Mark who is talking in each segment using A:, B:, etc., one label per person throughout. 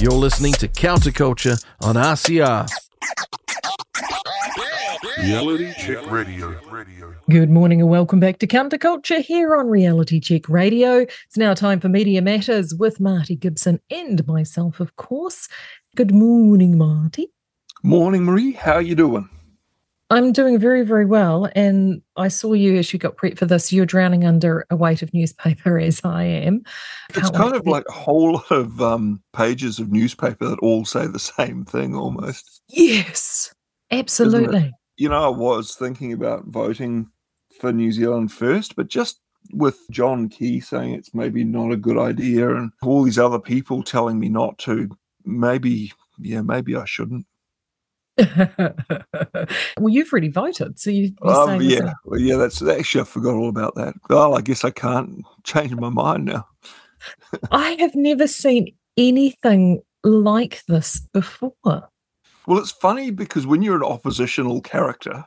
A: You're listening to Counterculture on RCR.
B: Reality Check Radio. Radio.
C: Good morning and welcome back to Counterculture here on Reality Check Radio. It's now time for Media Matters with Marty Gibson and myself, of course. Good morning, Marty.
B: Morning, Maree. How are you doing?
C: I'm doing very, very well. And I saw you as you got prepped for this. You're drowning under a weight of newspaper, as I am.
B: Can't it's kind of like a whole lot of um, pages of newspaper that all say the same thing almost.
C: Yes, absolutely.
B: You know, I was thinking about voting for New Zealand first, but just with John Key saying it's maybe not a good idea and all these other people telling me not to, maybe, yeah, maybe I shouldn't.
C: well, you've already voted, so you.
B: Um, yeah, well, yeah. That's actually I forgot all about that. Well, I guess I can't change my mind now.
C: I have never seen anything like this before.
B: Well, it's funny because when you're an oppositional character,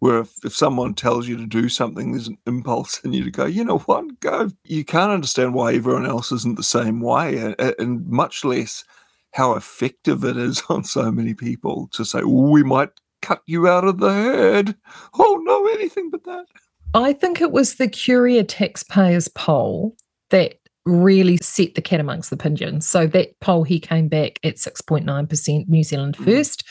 B: where if, if someone tells you to do something, there's an impulse in you to go, you know what, go. You can't understand why everyone else isn't the same way, and, and much less how effective it is on so many people to say, we might cut you out of the herd. Oh, no, anything but that.
C: I think it was the Curia taxpayers poll that really set the cat amongst the pigeons. So that poll, he came back at 6.9% New Zealand mm. first,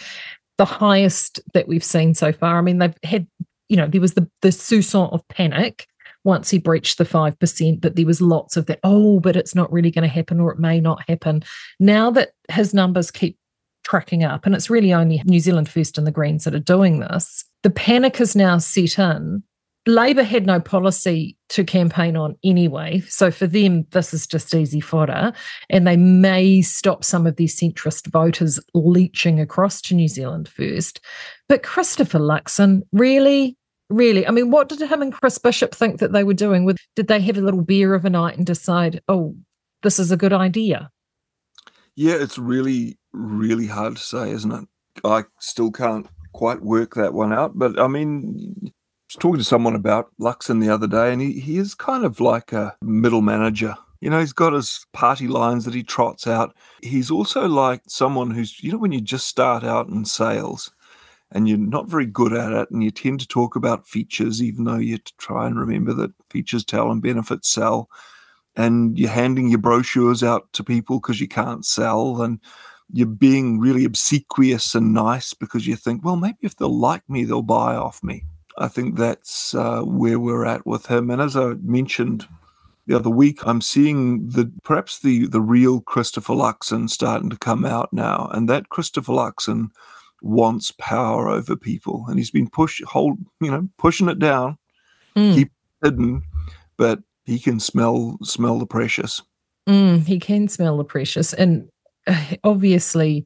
C: the highest that we've seen so far. I mean, they've had, you know, there was the, the sousson of panic once he breached the 5%, but there was lots of that, oh, but it's not really going to happen or it may not happen. Now that his numbers keep tracking up, and it's really only New Zealand First and the Greens that are doing this, the panic has now set in. Labour had no policy to campaign on anyway. So for them, this is just easy fodder. And they may stop some of these centrist voters leeching across to New Zealand first. But Christopher Luxon, really? Really. I mean, what did him and Chris Bishop think that they were doing? With did they have a little beer of a night and decide, oh, this is a good idea?
B: Yeah, it's really, really hard to say, isn't it? I still can't quite work that one out. But I mean, I was talking to someone about Luxon the other day, and he, he is kind of like a middle manager. You know, he's got his party lines that he trots out. He's also like someone who's, you know, when you just start out in sales and you're not very good at it and you tend to talk about features even though you try and remember that features tell and benefits sell. And you're handing your brochures out to people because you can't sell and you're being really obsequious and nice because you think well maybe if they'll like me they'll buy off me. I think that's uh, where we're at with him. And as i mentioned the other week i'm seeing the perhaps the the real christopher luxon starting to come out now. And that christopher luxon wants power over people, and he's been push hold you know pushing it down, mm. keep hidden, but he can smell smell the precious.
C: Mm, he can smell the precious, and obviously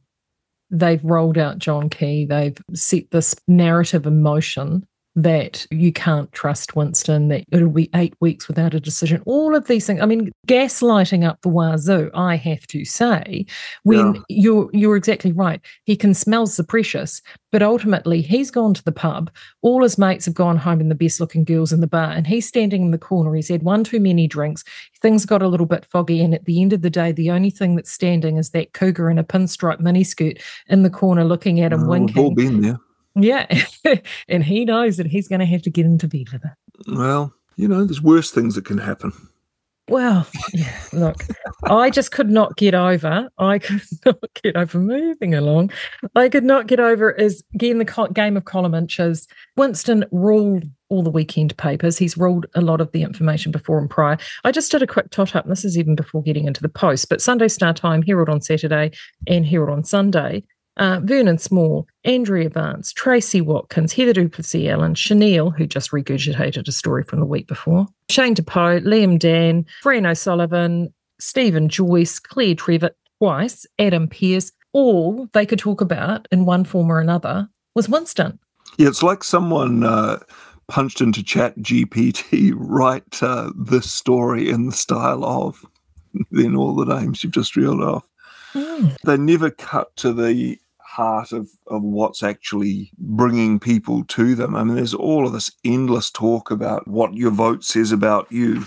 C: they've rolled out John Key. They've set this narrative in motion that you can't trust Winston, that it'll be eight weeks without a decision. All of these things. I mean, gaslighting up the wazoo, I have to say, when yeah. you're you're exactly right. He can smell the precious, but ultimately he's gone to the pub. All his mates have gone home and the best looking girls in the bar, and he's standing in the corner. He's had one too many drinks. Things got a little bit foggy, and at the end of the day, the only thing that's standing is that cougar in a pinstripe miniskirt in the corner looking at him, oh, winking. We've
B: all been there.
C: Yeah. and he knows that he's going to have to get into bed with it.
B: Well, you know, there's worse things that can happen.
C: Well, yeah, look, I just could not get over. I could not get over moving along. I could not get over is getting the game of column inches. Winston ruled all the weekend papers. He's ruled a lot of the information before and prior. I just did a quick tot up, and this is even before getting into the post. But Sunday Star Time, Herald on Saturday, and Herald on Sunday uh, Vernon Small, Andrea Barnes, Tracy Watkins, Heather du Plessis-Allen, Chanel, who just regurgitated a story from the week before, Shane Te Pou, Liam Dann, Fran O'Sullivan, Steven Joyce, Claire Trevett, twice, Adam Pearse, all they could talk about in one form or another was Winston.
B: Yeah, it's like someone uh, punched into Chat GPT, write uh, this story in the style of, then all the names you've just reeled off. Mm. They never cut to the heart of, of what's actually bringing people to them. I mean, there's all of this endless talk about what your vote says about you.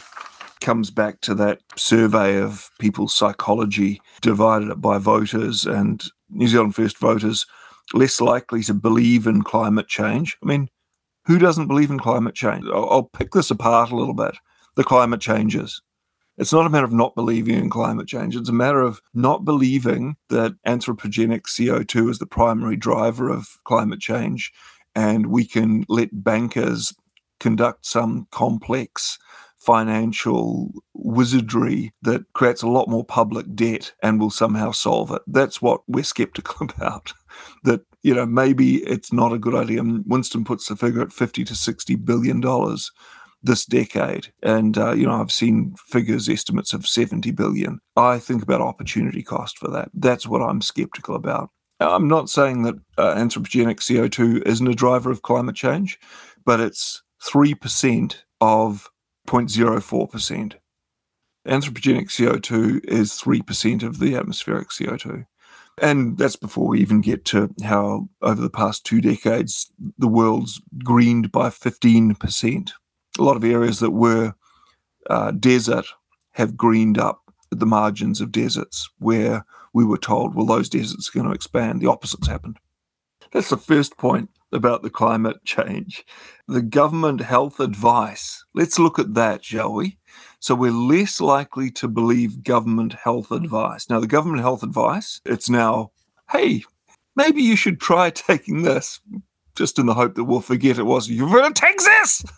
B: comes back to that survey of people's psychology, divided it by voters, and New Zealand First voters less likely to believe in climate change. I mean, who doesn't believe in climate change? I'll, I'll pick this apart a little bit. The climate changes. It's not a matter of not believing in climate change. It's a matter of not believing that anthropogenic CO2 is the primary driver of climate change. And we can let bankers conduct some complex financial wizardry that creates a lot more public debt and will somehow solve it. That's what we're skeptical about. that, you know, maybe it's not a good idea. Winston puts the figure at 50 to 60 billion dollars this decade. And, uh, you know, I've seen figures, estimates of 70 billion. I think about opportunity cost for that. That's what I'm skeptical about. I'm not saying that uh, anthropogenic CO2 isn't a driver of climate change, but it's 3% of 0.04%. Anthropogenic CO2 is 3% of the atmospheric CO2. And that's before we even get to how, over the past two decades, the world's greened by 15%. A lot of areas that were uh, desert have greened up at the margins of deserts where we were told, well, those deserts are going to expand. The opposite's happened. That's the first point about the climate change. The government health advice. Let's look at that, shall we? So we're less likely to believe government health advice. Now, the government health advice, it's now, hey, maybe you should try taking this, just in the hope that we'll forget it was you've got to take this.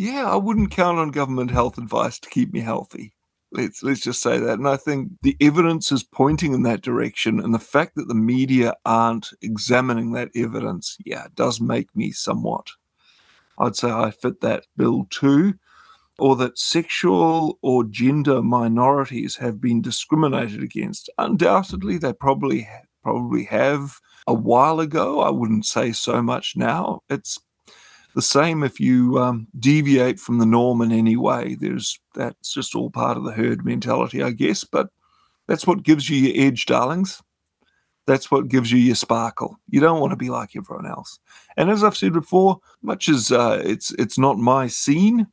B: Yeah, I wouldn't count on government health advice to keep me healthy. Let's let's just say that. And I think the evidence is pointing in that direction. And the fact that the media aren't examining that evidence, yeah, does make me somewhat. I'd say I fit that bill too. Or that sexual or gender minorities have been discriminated against. Undoubtedly, they probably probably have a while ago. I wouldn't say so much now. It's the same if you um, deviate from the norm in any way. There's that's just all part of the herd mentality, I guess. But that's what gives you your edge, darlings. That's what gives you your sparkle. You don't want to be like everyone else. And as I've said before, much as uh, it's it's not my scene,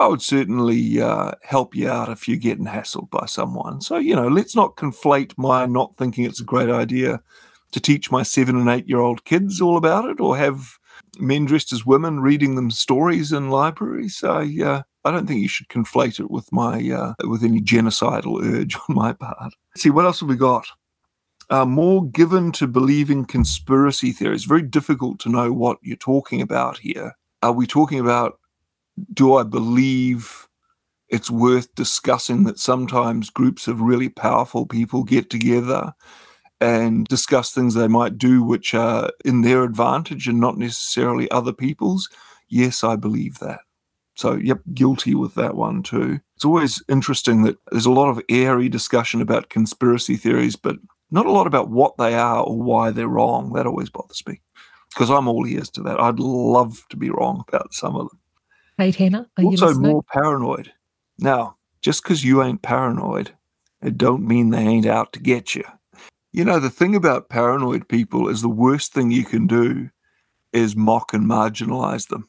B: I would certainly uh, help you out if you're getting hassled by someone. So you know, let's not conflate my not thinking it's a great idea to teach my seven and eight year old kids all about it, or have men dressed as women reading them stories in libraries. I uh, I don't think you should conflate it with my uh, with any genocidal urge on my part. Let's see what else have we got. Uh, more given to believing conspiracy theories. Very difficult to know what you're talking about here. Are we talking about? Do I believe it's worth discussing that sometimes groups of really powerful people get together and discuss things they might do which are in their advantage and not necessarily other people's. Yes, I believe that. So, yep, guilty with that one too. It's always interesting that there's a lot of airy discussion about conspiracy theories, but not a lot about what they are or why they're wrong. That always bothers me because I'm all ears to that. I'd love to be wrong about some of them.
C: Hey, Hannah, are you
B: also more paranoid. Now, just because you ain't paranoid, it don't mean they ain't out to get you. You know, the thing about paranoid people is the worst thing you can do is mock and marginalize them.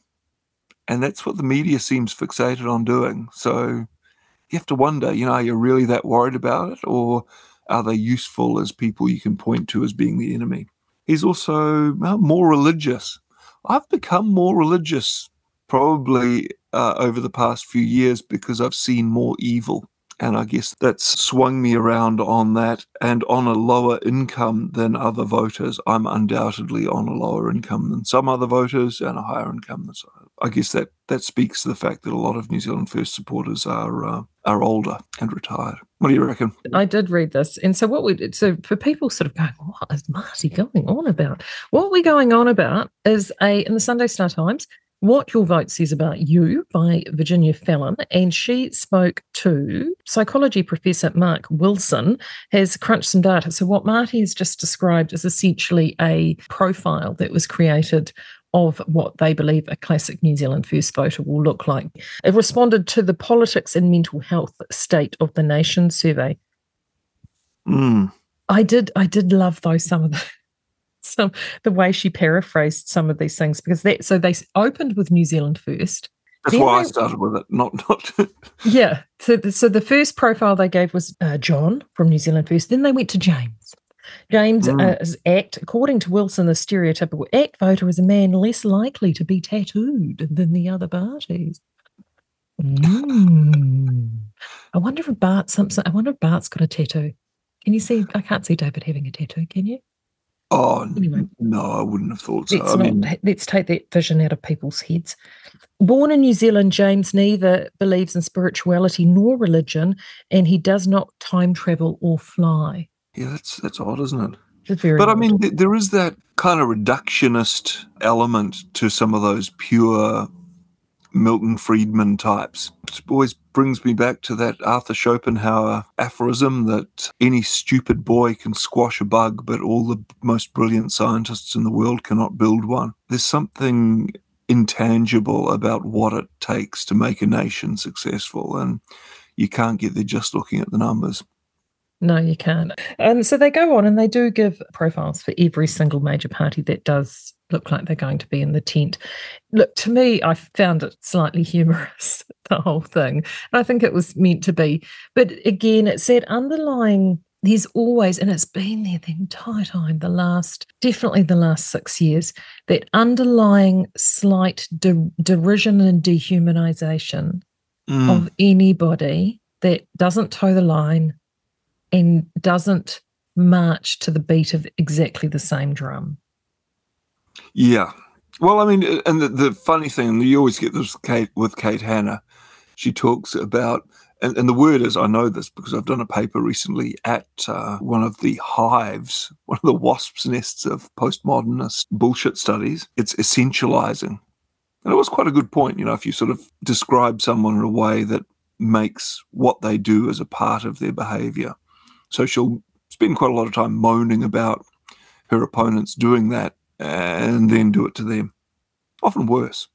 B: And that's what the media seems fixated on doing. So you have to wonder, you know, are you really that worried about it? Or are they useful as people you can point to as being the enemy? He's also more religious. I've become more religious probably uh, over the past few years because I've seen more evil. And I guess that's swung me around on that and on a lower income than other voters. I'm undoubtedly on a lower income than some other voters and a higher income than some. I guess that, that speaks to the fact that a lot of New Zealand First supporters are uh, are older and retired. What do you reckon?
C: I did read this, and so what we did so for people sort of going, what is Marty going on about? What we're going on about is a in the Sunday Star Times what Your Vote Says About You by Virginia Fallon. And she spoke to psychology professor Mark Wilson, has crunched some data. So, what Marty has just described is essentially a profile that was created of what they believe a classic New Zealand First voter will look like. It responded to the politics and mental health state of the nation survey.
B: Mm.
C: I did I did love those some of the some the way she paraphrased some of these things because that so they opened with New Zealand first
B: That's why I started with it. Not not.
C: Yeah. So, the, so the first profile they gave was uh, John from New Zealand First. Then they went to James. James
B: Mm.
C: uh, is act, according to Wilson, the stereotypical act voter is a man less likely to be tattooed than the other parties. Mm. I wonder if Bart Simpson. I wonder if Bart's got a tattoo. Can you see? I can't see David having a tattoo. Can you?
B: Oh
C: Anyway.
B: no, I wouldn't have thought so.
C: Let's not.
B: mean,
C: let's take that vision out of people's heads. Born in New Zealand, James neither believes in spirituality nor religion, and he does not time travel or fly.
B: yeah, that's that's odd, isn't it?
C: It's very.
B: But I mean, th- there is that kind of reductionist element to some of those pure Milton Friedman types. It always brings me back to that Arthur Schopenhauer aphorism that any stupid boy can squash a bug, but all the most brilliant scientists in the world cannot build one. There's something intangible about what it takes to make a nation successful, and you can't get there just looking at the numbers.
C: No, you can't. And so they go on and they do give profiles for every single major party that does look like they're going to be in the tent. Look, to me, I found it slightly humorous, the whole thing. And I think it was meant to be. But again, it said underlying, there's always, and it's been there the entire time, the last, definitely the last six years, that underlying slight de- derision and dehumanization
B: Mm.
C: of anybody that doesn't toe the line and doesn't march to the beat of exactly the same drum.
B: Yeah. Well, I mean, uh, and the, the funny thing, you always get this with Kate, with Kate Hannah, she talks about, and, and the word is, I know this because I've done a paper recently at uh, one of the hives, one of the wasp's nests of postmodernist bullshit studies. It's essentializing. And it was quite a good point, you know, if you sort of describe someone in a way that makes what they do as a part of their behavior. So she'll spend quite a lot of time moaning about her opponents doing that and then do it to them. Often worse.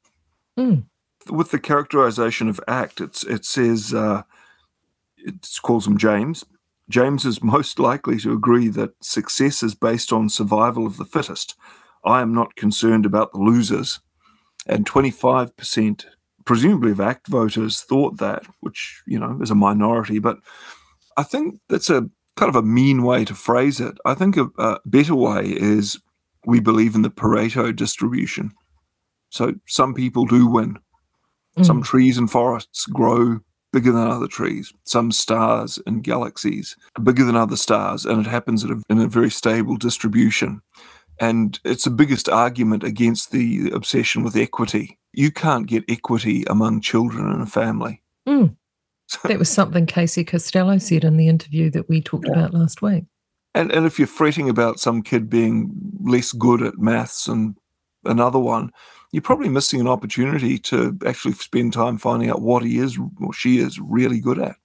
C: Mm.
B: With the characterization of act, it's, it says, uh, it calls him James. James is most likely to agree that success is based on survival of the fittest. I am not concerned about the losers. And 25%, presumably, of ACT voters thought that, which, you know, is a minority. But I think that's a kind of a mean way to phrase it. I think a, a better way is we believe in the Pareto distribution. So some people do win. Some
C: Mm.
B: trees and forests grow bigger than other trees. Some stars and galaxies are bigger than other stars, and it happens a, in a very stable distribution. And it's the biggest argument against the obsession with equity. You can't get equity among children in a family.
C: Mm. That was something Casey Costello said in the interview that we talked
B: Yeah.
C: about last week.
B: And and if you're fretting about some kid being less good at maths and another one, you're probably missing an opportunity to actually spend time finding out what he is or she is really good at.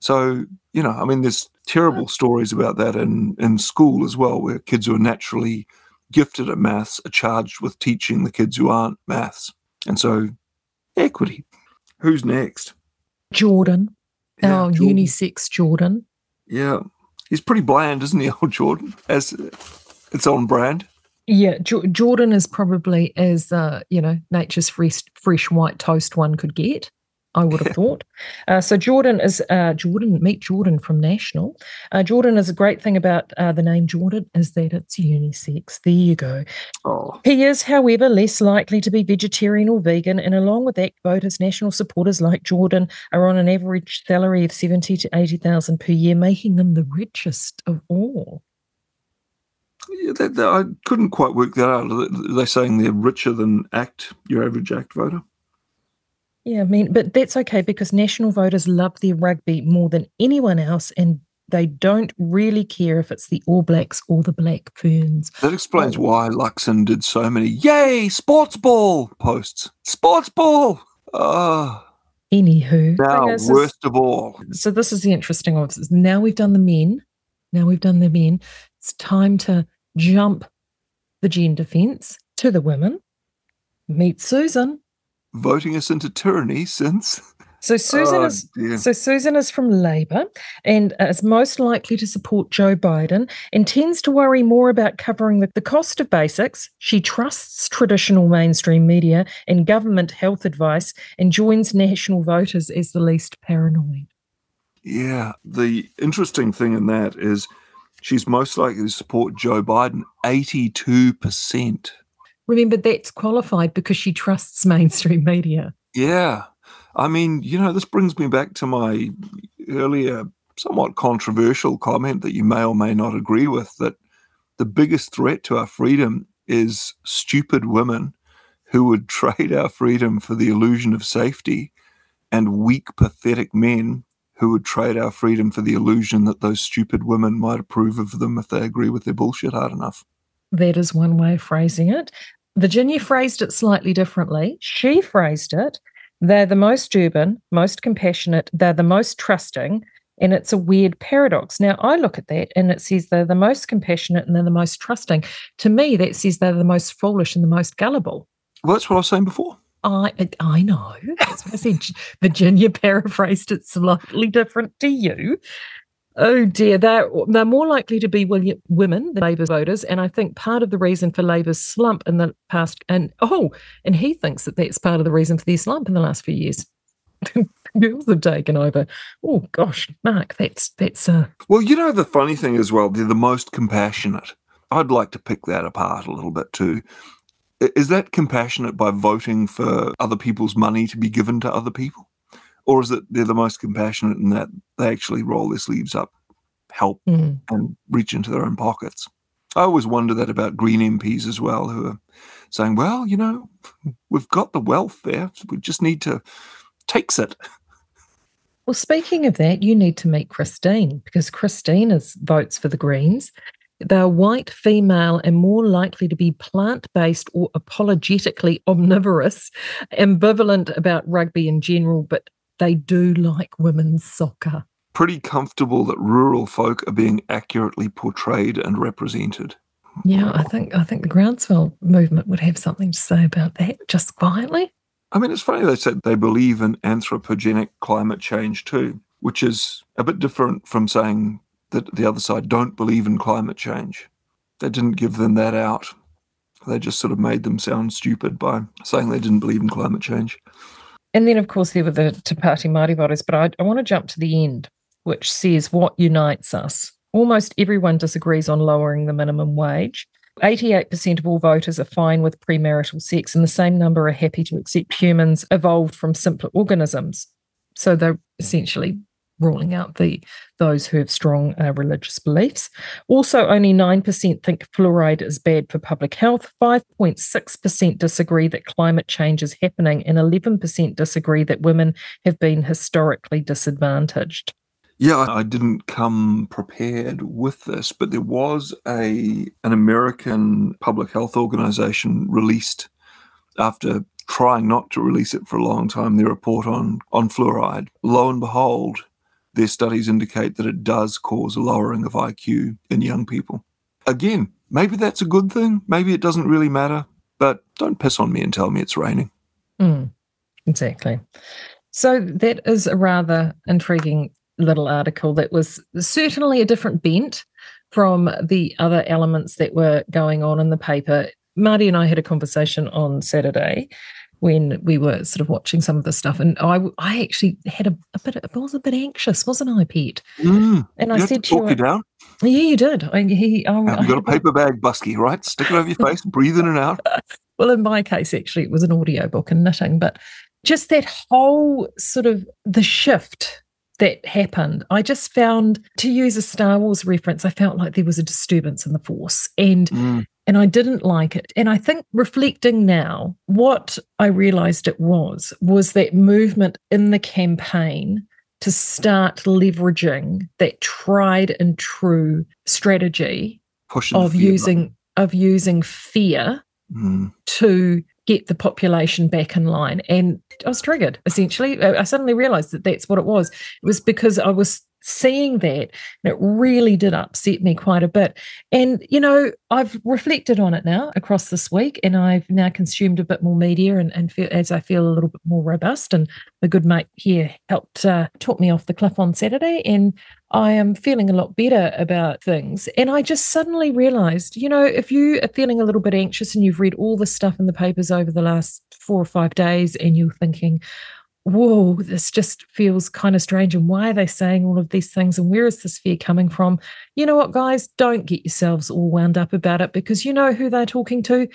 B: So, you know, I mean, there's terrible stories about that in, in school as well, where kids who are naturally gifted at maths are charged with teaching the kids who aren't maths. And so, equity. Who's next?
C: Jordan,
B: Yeah,
C: our
B: Jordan.
C: unisex Jordan.
B: Yeah. He's pretty bland, isn't he, old Jordan? As it's on brand.
C: Yeah, jo- Jordan is probably as uh, you know nature's fresh, fresh white toast one could get. I would have thought. Uh, so Jordan is uh, Jordan. Meet Jordan from National. Uh, Jordan is a great thing about uh, the name Jordan is that it's unisex. There you go.
B: Oh,
C: He is, however, less likely to be vegetarian or vegan, and along with ACT voters, national supporters like Jordan are on an average salary of seventy to eighty thousand per year, making them the richest of all.
B: yeah, that, that- I couldn't quite work that out. They're they saying they're richer than ACT, your average ACT voter?
C: Yeah, I mean, but that's okay because national voters love their rugby more than anyone else, and they don't really care if it's the All Blacks or the Black Ferns.
B: That explains
C: Oh.
B: why Luxon did so many "Yay, sports ball" posts. Sports ball. Ah,
C: Anywho,
B: now
C: thing is-
B: worst of all.
C: so this is the interesting one. Now we've done the men. Now we've done the men. It's time to jump the gender fence to the women. Meet Susan.
B: Voting us into tyranny since
C: So Susan
B: Oh,
C: is
B: dear.
C: so Susan is from Labor and is most likely to support Joe Biden and tends to worry more about covering the, the cost of basics. She trusts traditional mainstream media and government health advice and joins national voters as the least paranoid.
B: Yeah. The interesting thing in that is she's most likely to support Joe Biden 82%.
C: Remember, that's qualified because she trusts mainstream media.
B: Yeah. I mean, you know, this brings me back to my earlier, somewhat controversial comment that you may or may not agree with that the biggest threat to our freedom is stupid women who would trade our freedom for the illusion of safety and weak, pathetic men who would trade our freedom for the illusion that those stupid women might approve of them if they agree with their bullshit hard enough.
C: That is one way of phrasing it. Virginia phrased it slightly differently. She phrased it they're the most urban, most compassionate, they're the most trusting, and it's a weird paradox. Now, I look at that and it says they're the most compassionate and they're the most trusting. To me, that says they're the most foolish and the most gullible.
B: Well, that's what I was saying before.
C: I I know. That's what I said. Virginia paraphrased it slightly different to you. Oh dear, they're, they're more likely to be women, the Labour voters, and I think part of the reason for Labour's slump in the past, and oh, and he thinks that that's part of the reason for their slump in the last few years. Girls have taken over. Oh gosh, Mark, that's that's uh,
B: Well, you know, the funny thing as well, they're the most compassionate. I'd like to pick that apart a little bit too. Is that compassionate by voting for other people's money to be given to other people? Or is it they're the most compassionate in that they actually roll their sleeves up, help,
C: mm,
B: and reach into their own pockets? I always wonder that about Green MPs as well, who are saying, well, you know, we've got the wealth there. We just need to takes it.
C: Well, speaking of that, you need to meet Christine because Christine is votes for the Greens. They're white, female, and more likely to be plant based or apologetically omnivorous, ambivalent about rugby in general, but they do like women's soccer.
B: Pretty comfortable that rural folk are being accurately portrayed and represented.
C: Yeah, I think I think the groundswell movement would have something to say about that, just quietly.
B: I mean, it's funny they said they believe in anthropogenic climate change too, which is a bit different from saying that the other side don't believe in climate change. They didn't give them that out. They just sort of made them sound stupid by saying they didn't believe in climate change.
C: And then, of course, there were the Te Pāti Māori but I, I want to jump to the end, which says what unites us. Almost everyone disagrees on lowering the minimum wage. 88% of all voters are fine with premarital sex, and the same number are happy to accept humans evolved from simpler organisms. So they're essentially ruling out the those who have strong uh, religious beliefs. Also, only 9% think fluoride is bad for public health. 5.6% disagree that climate change is happening, and 11% disagree that women have been historically disadvantaged.
B: Yeah, I didn't come prepared with this, but there was a an American public health organization released after trying not to release it for a long time their report on on fluoride. Lo and behold, their studies indicate that it does cause a lowering of IQ in young people. Again, maybe that's a good thing, maybe it doesn't really matter, but don't piss on me and tell me it's raining.
C: Mm, exactly. So that is a rather intriguing little article that was certainly a different bent from the other elements that were going on in the paper. Marty and I had a conversation on Saturday when we were sort of watching some of the stuff, and I, I actually had a, a bit, I was a bit anxious, wasn't I, Pete?
B: Mm,
C: And I said
B: to
C: to
B: talk
C: you,
B: down.
C: yeah, you did. I, he, I,
B: Have
C: I
B: you got a paper bag, Busky, right? Stick it over your face, breathe in and out.
C: well in my case actually it was an audio book and knitting but just that whole sort of the shift that happened i just found to use a star wars reference i felt like there was a disturbance in the force and
B: Mm.
C: And i didn't like it and i think reflecting now what i realized it was was that movement in the campaign to start leveraging that tried and true strategy
B: Pushing
C: of using of using fear
B: Mm.
C: to get the population back in line. And I was triggered, essentially. I I suddenly realized that that's what it was. It was because I was seeing that, it really did upset me quite a bit. And, you know, I've reflected on it now across this week, and I've now consumed a bit more media and, and feel, as I feel a little bit more robust. And a good mate here helped uh, talk me off the cliff on Saturday, and I am feeling a lot better about things. And I just suddenly realized, you know, if you are feeling a little bit anxious and you've read all the stuff in the papers over the last four or five days, and you're thinking, whoa, this just feels kind of strange. And why are they saying all of these things? And where is this fear coming from? You know what, guys? Don't get yourselves all wound up about it because you know who they're talking to.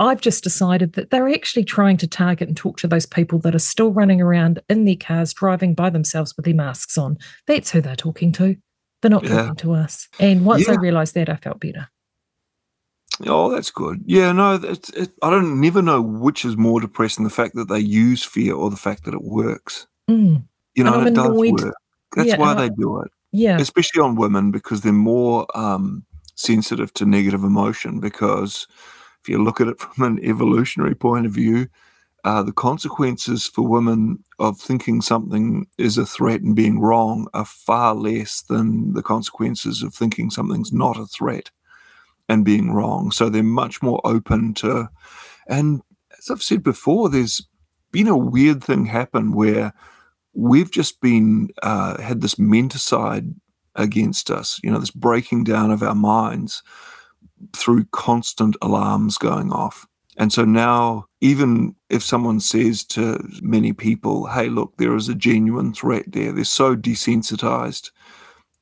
C: I've just decided that they're actually trying to target and talk to those people that are still running around in their cars, driving by themselves with their masks on. That's who they're talking to. They're not yeah. talking to us. And once yeah. I realized that, I felt better.
B: Oh, that's good. Yeah, no, it's, it, I don't never know which is more depressing: the fact that they use fear or the fact that it works.
C: Mm.
B: You know, it does work. That's yeah, why they do it.
C: Yeah,
B: especially on women because they're more um, sensitive to negative emotion. Because if you look at it from an evolutionary point of view, uh, the consequences for women of thinking something is a threat and being wrong are far less than the consequences of thinking something's not a threat and being wrong. So they're much more open to, and as I've said before, there's been a weird thing happen where we've just been uh, had this menticide against us, you know, this breaking down of our minds through constant alarms going off. And so now, even if someone says to many people, hey, look, there is a genuine threat there, they're so desensitized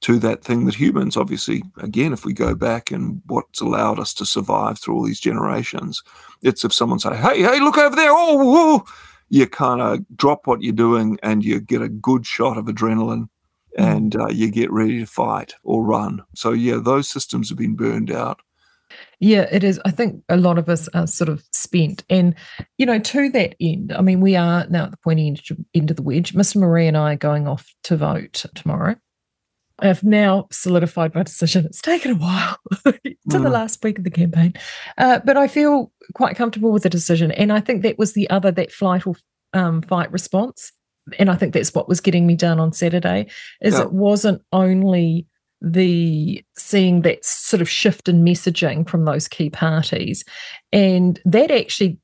B: to that thing that humans, obviously, again, if we go back and what's allowed us to survive through all these generations, it's if someone say, "Hey, hey, look over there!" Oh, you kind of drop what you're doing and you get a good shot of adrenaline, hmm. and uh, you get ready to fight or run. So yeah, those systems have been burned out.
C: Yeah, it is. I think a lot of us are sort of spent. And, you know, to that end, I mean, we are now at the pointy end, end of the wedge. Mr. Maree and I are going off to vote tomorrow. I've now solidified my decision. It's taken a while to mm. the last week of the campaign, uh, but I feel quite comfortable with the decision. And I think that was the other that flight or um, fight response. And I think that's what was getting me done on Saturday. Is yeah. it wasn't only the seeing that sort of shift in messaging from those key parties, and that actually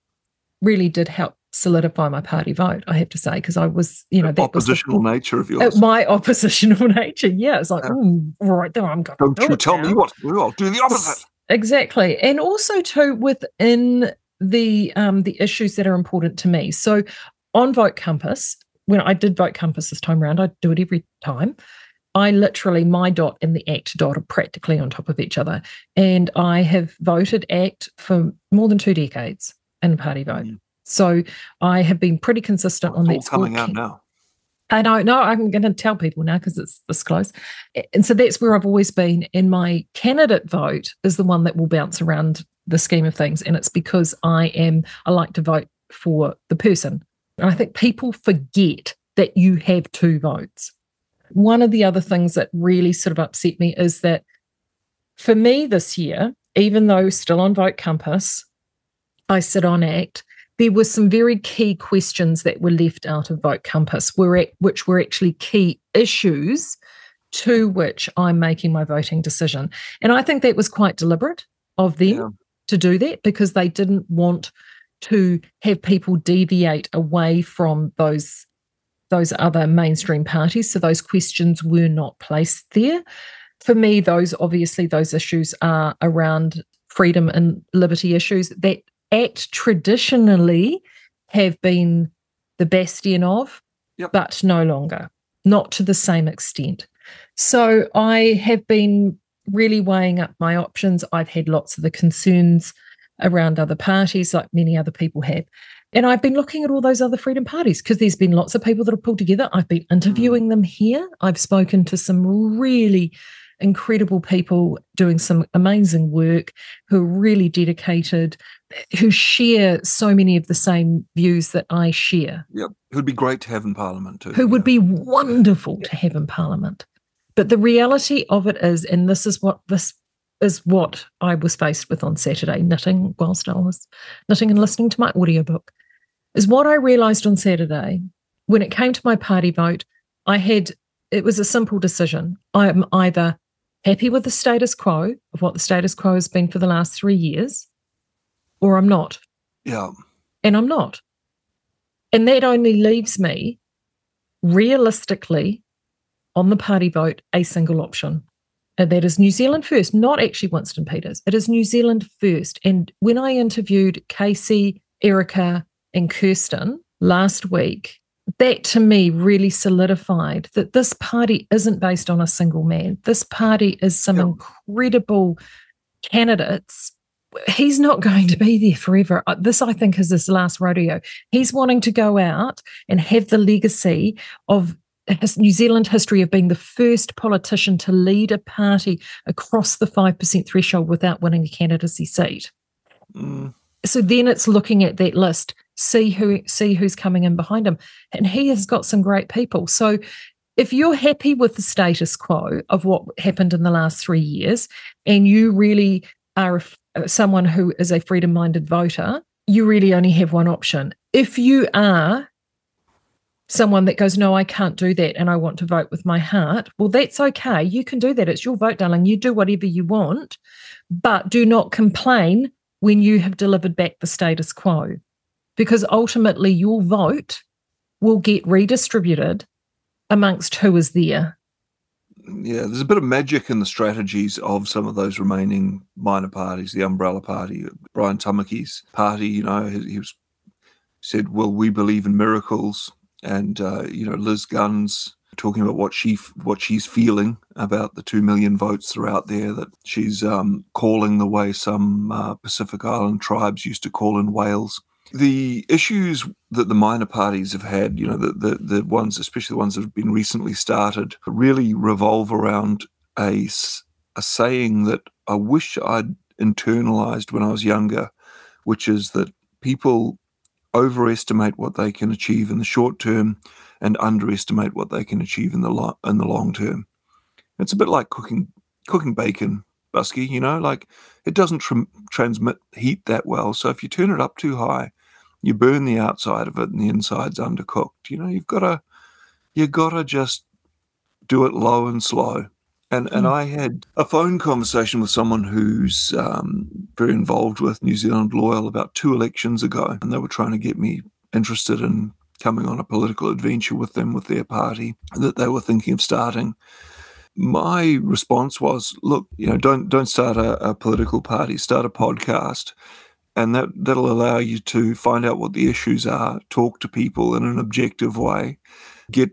C: really did help solidify my party vote, I have to say, because I was, you know,
B: the oppositional the, nature of yours.
C: Uh, my oppositional nature, yeah. It's like, yeah. Mm, right there, I'm going.
B: Don't
C: do
B: you tell now. me what to do? I'll do the opposite.
C: Exactly, and also too within the um the issues that are important to me. So on Vote Compass, when I did Vote Compass this time around, I do it every time. I literally, my dot and the ACT dot are practically on top of each other. And I have voted ACT for more than two decades in party vote. Mm. So I have been pretty consistent
B: on
C: that.
B: coming out now.
C: I know, I'm going to tell people now because it's this close. And so that's where I've always been. And my candidate vote is the one that will bounce around the scheme of things. And it's because I am, I like to vote for the person. And I think people forget that you have two votes. One of the other things that really sort of upset me is that for me this year, even though still on Vote Compass, I sit on ACT, there were some very key questions that were left out of Vote Compass, which were actually key issues to which I'm making my voting decision. And I think that was quite deliberate of them yeah. to do that because they didn't want to have people deviate away from those those other mainstream parties so those questions were not placed there for me those obviously those issues are around freedom and liberty issues that ACT traditionally have been the bastion of,
B: yep.
C: but no longer, not to the same extent. So I have been really weighing up my options. I've had lots of the concerns around other parties, like many other people have. And I've been looking at all those other freedom parties because there's been lots of people that have pulled together. I've been interviewing mm. them here. I've spoken to some really incredible people doing some amazing work who are really dedicated, who share so many of the same views that I share.
B: Yep. Who'd be great to have in Parliament too.
C: Who yeah. would be wonderful to have in Parliament. But the reality of it is, and this is what this is what I was faced with on Saturday, knitting whilst I was knitting and listening to my audiobook, is what I realized on Saturday when it came to my party vote, I had it was a simple decision. I am either happy with the status quo of what the status quo has been for the last three years, or I'm not.
B: Yeah.
C: And I'm not. And that only leaves me realistically on the party vote a single option. And that is New Zealand first, not actually Winston Peters. It is New Zealand first. And when I interviewed Casey, Erica, and Kirsten last week, that to me really solidified that this party isn't based on a single man. This party is some incredible candidates. He's not going to be there forever. Uh, this, I think, is his last rodeo. He's wanting to go out and have the legacy of New Zealand history of being the first politician to lead a party across the 5% threshold without winning a candidacy seat.
B: Mm.
C: So then it's looking at that list, see who see who's coming in behind him. And he has got some great people. So if you're happy with the status quo of what happened in the last three years, and you really are uh, someone who is a freedom minded voter, you really only have one option. If you are someone that goes, No, I can't do that and I want to vote with my heart, well, that's okay. You can do that. It's your vote, darling. You do whatever you want, but do not complain when you have delivered back the status quo, because ultimately your vote will get redistributed amongst who is there.
B: Yeah, there's a bit of magic in the strategies of some of those remaining minor parties, the umbrella party, Brian Tamaki's party, you know, he, he was said, Well, we believe in miracles and uh, you know Liz Gunn's talking about what she what she's feeling about the two million votes that are out there. That she's um, calling the way some uh, Pacific Island tribes used to call in whales. The issues that the minor parties have had, you know, the, the, the ones, especially the ones that have been recently started, really revolve around a, a saying that I wish I'd internalized when I was younger, which is that people overestimate what they can achieve in the short term and underestimate what they can achieve in the lo- in the long term. It's a bit like cooking cooking bacon, Busky. You know, like it doesn't tr- transmit heat that well. So if you turn it up too high, you burn the outside of it and the inside's undercooked. You know, you've got to you got to just do it low and slow. And and hmm. I had a phone conversation with someone who's um, very involved with New Zealand Loyal about two elections ago, and they were trying to get me interested in coming on a political adventure with them with their party that they were thinking of starting. My response was, look, you know, don't don't start a, a political party, start a podcast and that that'll allow you to find out what the issues are, talk to people in an objective way, get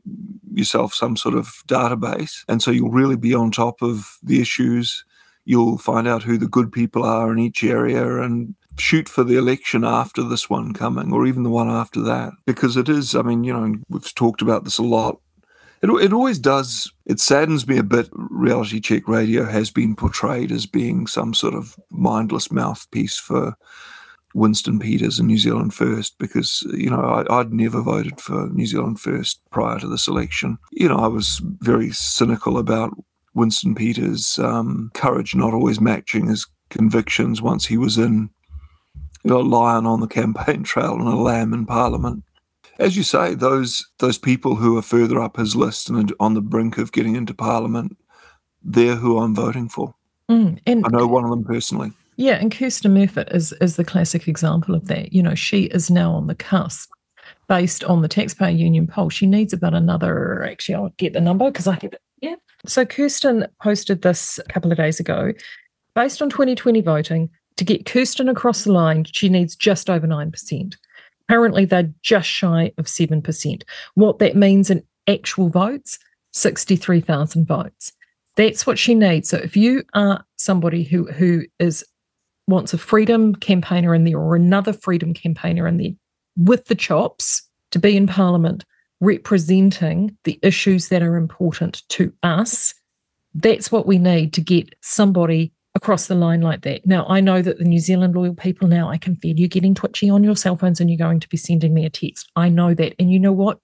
B: yourself some sort of database. And so you'll really be on top of the issues. You'll find out who the good people are in each area and shoot for the election after this one coming or even the one after that. Because it is, I mean, you know, we've talked about this a lot. It, it always does, it saddens me a bit. Reality Check Radio has been portrayed as being some sort of mindless mouthpiece for Winston Peters and New Zealand First because, you know, I, would never voted for New Zealand First prior to this election. You know, I was very cynical about Winston Peters' um, courage not always matching his convictions once he was in, you know, a lion on the campaign trail and a lamb in Parliament. As you say, those those people who are further up his list and on the brink of getting into Parliament, they're who I'm voting for.
C: Mm, and
B: I know one of them personally.
C: Yeah, and Kirsten Murfitt is is the classic example of that. You know, she is now on the cusp based on the taxpayer union poll. She needs about another actually I'll get the number because I have it. Yeah. So Kirsten posted this a couple of days ago. Based on 2020 voting, to get Kirsten across the line, she needs just over 9%. Currently, they're just shy of 7%. What that means in actual votes, 63,000 votes. That's what she needs. So if you are somebody who who is wants a freedom campaigner in there or another freedom campaigner in there with the chops to be in Parliament representing the issues that are important to us. That's what we need to get somebody across the line like that. Now, I know that the New Zealand loyal people now, I can feel you getting twitchy on your cell phones and you're going to be sending me a text. I know that. And you know what?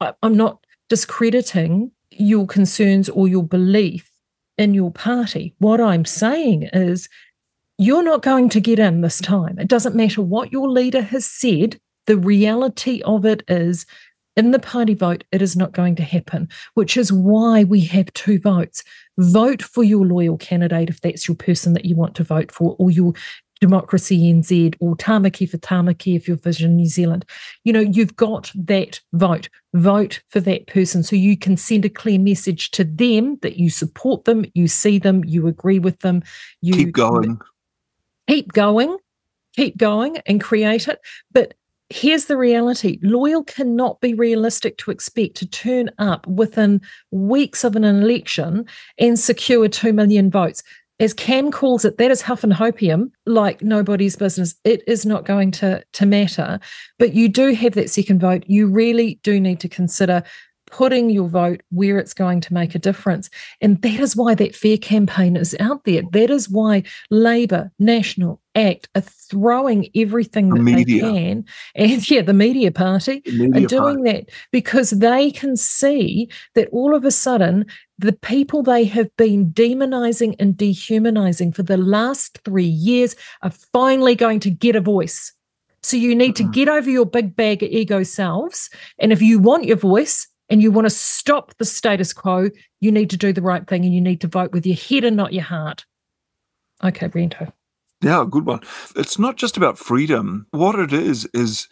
C: I, I'm not discrediting your concerns or your belief in your party. What I'm saying is you're not going to get in this time. It doesn't matter what your leader has said. The reality of it is, in the party vote, it is not going to happen, which is why we have two votes. Vote for your loyal candidate if that's your person that you want to vote for, or your Democracy NZ or Tamaki for Tamaki if you're Vision New Zealand. You know, you've got that vote. Vote for that person so you can send a clear message to them that you support them, you see them, you agree with them. You
B: keep going.
C: Keep going. Keep going and create it. But here's the reality loyal cannot be realistic to expect to turn up within weeks of an election and secure 2 million votes as Cam calls it, that is huff and hopium, like nobody's business. It is not going to, to matter. But you do have that second vote. You really do need to consider putting your vote where it's going to make a difference. And that is why that fair campaign is out there. That is why Labour, National, ACT are throwing everything that the they can. And yeah, the media party the media are doing party. that because they can see that all of a sudden the people they have been demonizing and dehumanizing for the last three years are finally going to get a voice. So you need to mm-hmm. get over your big bag of ego selves. And if you want your voice, and you want to stop the status quo, you need to do the right thing and you need to vote with your head and not your heart. Okay, Brento.
B: Yeah, good one. It's not just about freedom. What it is, is,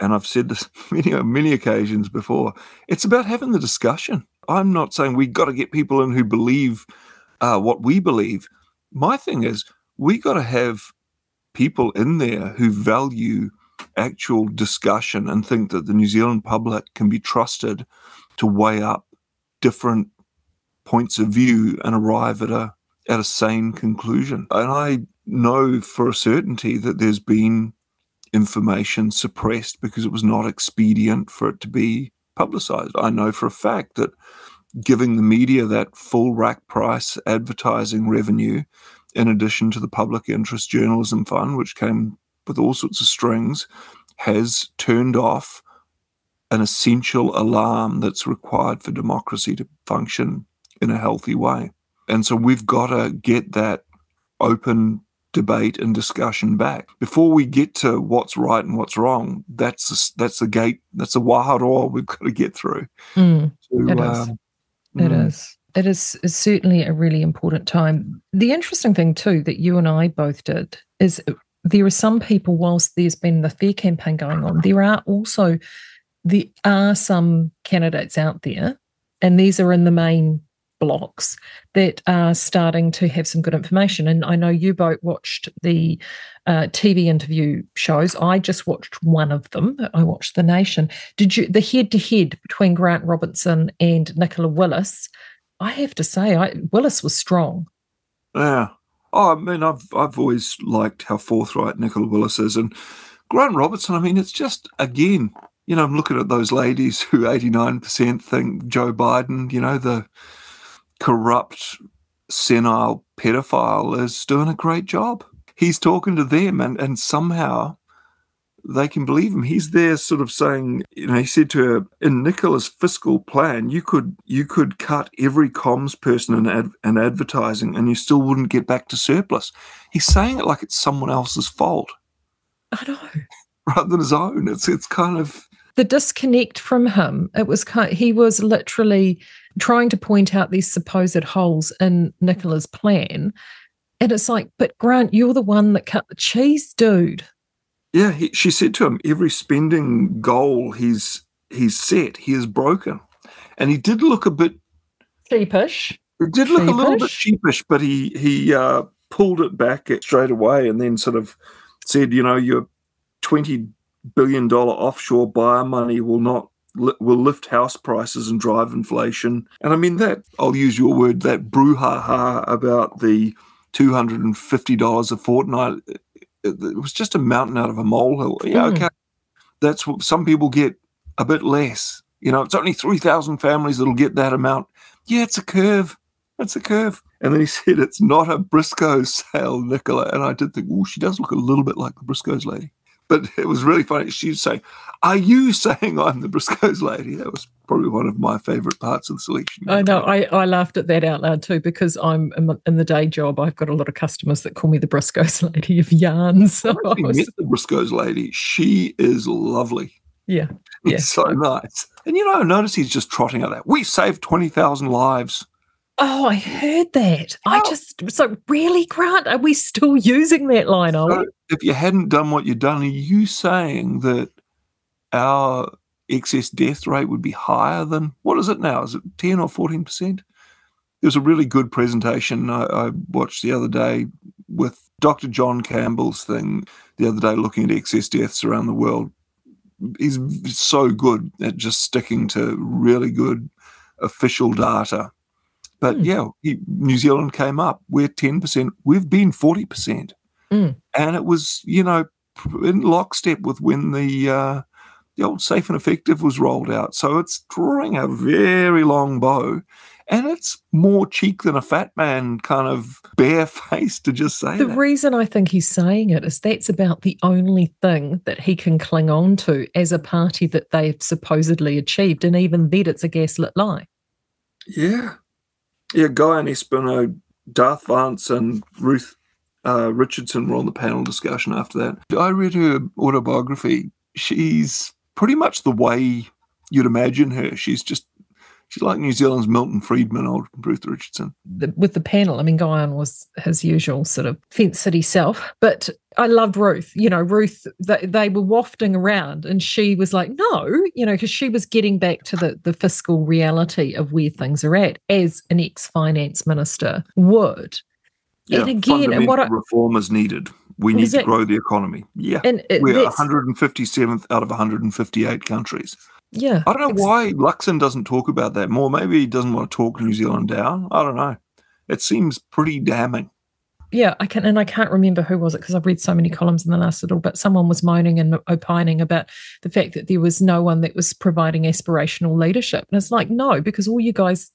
B: and I've said this many, many occasions before, it's about having the discussion. I'm not saying we got to get people in who believe uh, what we believe. My thing is, we got to have people in there who value actual discussion and think that the New Zealand public can be trusted to weigh up different points of view and arrive at a at a sane conclusion. And I know for a certainty that there's been information suppressed because it was not expedient for it to be publicized. I know for a fact that giving the media that full rack price advertising revenue in addition to the public interest journalism fund which came with all sorts of strings has turned off an essential alarm that's required for democracy to function in a healthy way. And so we've got to get that open debate and discussion back before we get to what's right and what's wrong. That's a, that's the gate. That's a waharoa we've got to get through.
C: Mm, to, it is. Um, it mm. is. It is certainly a really important time. The interesting thing too that you and I both did is there are some people, whilst there's been the fair campaign going on, there are also there are some candidates out there, and these are in the main blocks that are starting to have some good information. And I know you both watched the uh, TV interview shows. I just watched one of them. I watched The Nation. Did you the head to head between Grant Robertson and Nicola Willis? I have to say, I, Willis was strong.
B: Yeah, Oh, I mean, I've I've always liked how forthright Nicola Willis is, and Grant Robertson. I mean, it's just again, you know, I'm looking at those ladies who 89% think Joe Biden, you know, the corrupt, senile pedophile, is doing a great job. He's talking to them, and and somehow they can believe him. He's there sort of saying, you know, he said to her, in Nicola's fiscal plan, you could you could cut every comms person in, ad, in advertising and you still wouldn't get back to surplus. He's saying it like it's someone else's fault.
C: I know.
B: Rather than his own. It's it's kind of
C: the disconnect from him. It was kind he was literally trying to point out these supposed holes in Nicola's plan. And it's like, but Grant, you're the one that cut the cheese, dude.
B: Yeah, he, she said to him, every spending goal he's he's set, he has broken, and he did look a bit
C: sheepish.
B: It did look sheepish. a little bit sheepish, but he he uh, pulled it back straight away, and then sort of said, you know, your twenty billion dollar offshore buyer money will not will lift house prices and drive inflation. And I mean that I'll use your word that brouhaha about the two hundred and fifty dollars a fortnight it was just a mountain out of a molehill. Yeah, mm. okay. That's what some people get a bit less. You know, it's only 3,000 families that'll get that amount. Yeah, it's a curve. It's a curve. And then he said, it's not a Briscoe sale, Nicola. And I did think, oh, she does look a little bit like the Briscoes lady. But it was really funny. She'd say, Are you saying I'm the Briscoes lady? That was probably one of my favorite parts of the selection.
C: I know. I, I laughed at that out loud too because I'm in the day job. I've got a lot of customers that call me the Briscoes lady of yarns.
B: So I was... met the Briscoes lady. She is lovely.
C: Yeah. Yeah.
B: It's so nice. And you know, I notice he's just trotting out that. We saved 20,000 lives.
C: Oh, I heard that. I
B: Oh.
C: just so really, Grant, are we still using that line?
B: So if you hadn't done what you've done, are you saying that our excess death rate would be higher than what is it now? Is it 10 or 14%? There was a really good presentation I, I watched the other day with Dr. John Campbell's thing the other day looking at excess deaths around the world. He's so good at just sticking to really good official data. But
C: Hmm.
B: yeah, he, New Zealand came up. We're 10%. We've been 40%.
C: Mm.
B: And it was, you know, in lockstep with when the uh, the old safe and effective was rolled out. So it's drawing a very long bow. And it's more cheek than a fat man kind of bare face to just say
C: The
B: that.
C: reason I think he's saying it is that's about the only thing that he can cling on to as a party that they've supposedly achieved. And even then, it's a gaslit lie.
B: Yeah. Yeah, Guyon Espiner, Darth Vance and Ruth uh, Richardson were on the panel discussion after that. I read her autobiography. She's pretty much the way you'd imagine her. She's just, she's like New Zealand's Milton Friedman, old Ruth Richardson.
C: The, with the panel, I mean, Guyon was his usual sort of fence city self, but I loved Ruth. You know, Ruth, they, they were wafting around and she was like, no, you know, because she was getting back to the, the fiscal reality of where things are at, as an ex finance minister would. Yeah, And again, and what I-
B: reform is needed. We need to grow the economy. Yeah.
C: And it,
B: We're 157th out of 158 countries.
C: Yeah.
B: I don't know why Luxon doesn't talk about that more. Maybe he doesn't want to talk New Zealand down. I don't know. It seems pretty damning.
C: Yeah, I can, and I can't remember who was it because I've read so many columns in the last little. But someone was moaning and opining about the fact that there was no one that was providing aspirational leadership, and it's like no, because all you guys,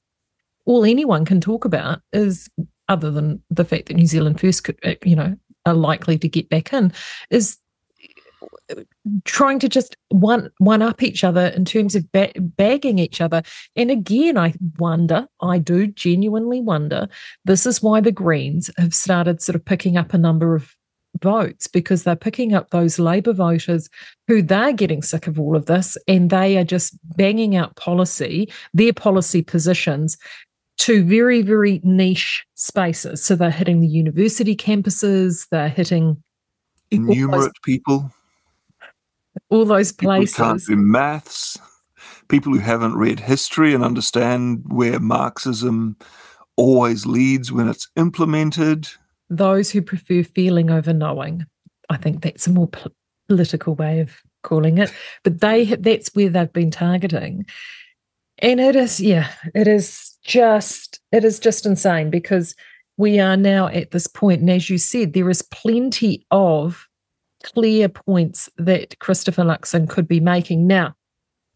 C: all anyone can talk about is other than the fact that New Zealand first could, uh, you know, are likely to get back in, is trying to just one one up each other in terms of ba- bagging each other. And again, I wonder, I do genuinely wonder this is why the Greens have started sort of picking up a number of votes because they're picking up those Labour voters who they're getting sick of all of this and they are just banging out policy, their policy positions to very, very niche spaces. So they're hitting the university campuses, they're hitting
B: Innumerate people,
C: all those
B: people can't do maths, people who haven't read history and understand where Marxism always leads when it's implemented.
C: Those who prefer feeling over knowing. I think that's a more pol- political way of calling it. But they that's where they've been targeting. And it is, yeah, it is just, it is just insane because we are now at this point, and as you said, there is plenty of clear points that Christopher Luxon could be making. Now,